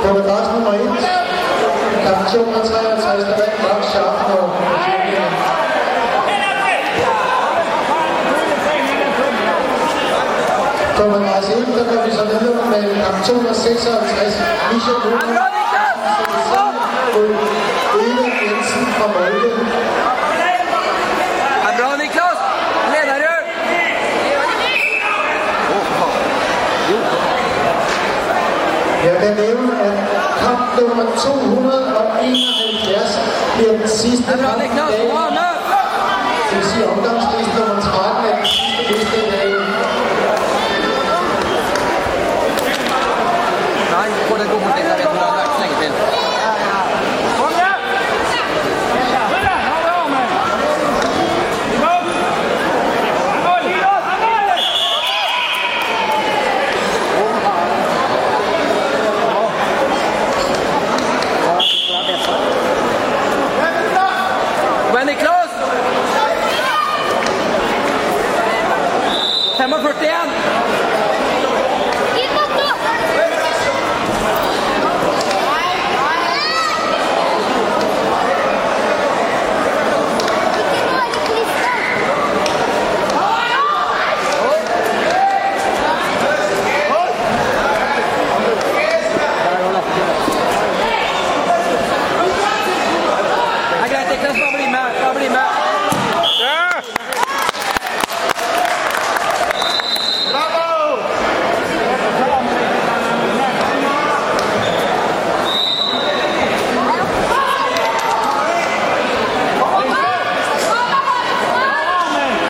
Kommandant nummer 1, kaptajn nummer 53, Kommandant 1, der går vi så videre med kaptajn nummer 56, Michael Lund. Jensen fra Molde. Bra, Niklas! Lederud! Jeg kan nævne, at kamp nummer 271 bliver den sidste kamp i dag. Não.